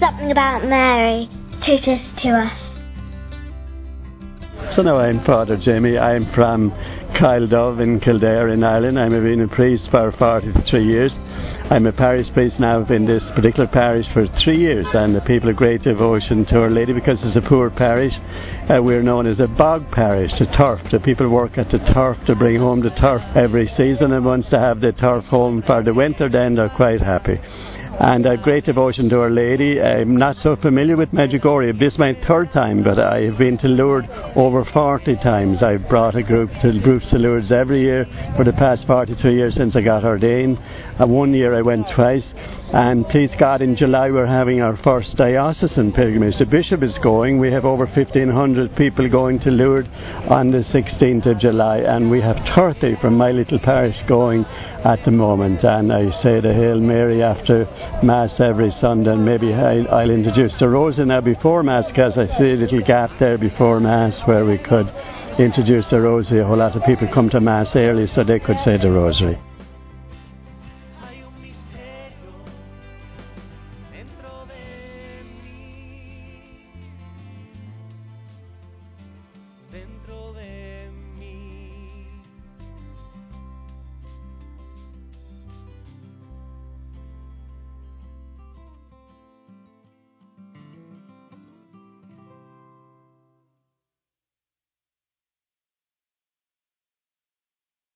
something about Mary Totus2us. So now I'm Father Jimmy. I'm from Dove in Kildare in Ireland. I've been a priest for 43 years. I'm a parish priest now I've in this particular parish for three years and the people of great devotion to Our Lady because it's a poor parish. Uh, we're known as a bog parish, the turf. The people work at the turf to bring home the turf every season and once they have the turf home for the winter then they're quite happy and have great devotion to Our Lady. I'm not so familiar with Medjugorje. This is my third time, but I have been to Lourdes over 40 times. I've brought a group to groups to Lourdes every year for the past 42 years since I got ordained. And one year I went twice. And please God, in July we're having our first diocesan pilgrimage. The bishop is going. We have over 1,500 people going to Lourdes on the 16th of July, and we have 30 from my little parish going at the moment. And I say the Hail Mary after Mass every Sunday, and maybe I'll, introduce the Rosary now before Mass because I see a little gap there before Mass where we could introduce the Rosary. A whole lot of people come to Mass early so they could say the Rosary. dentro de.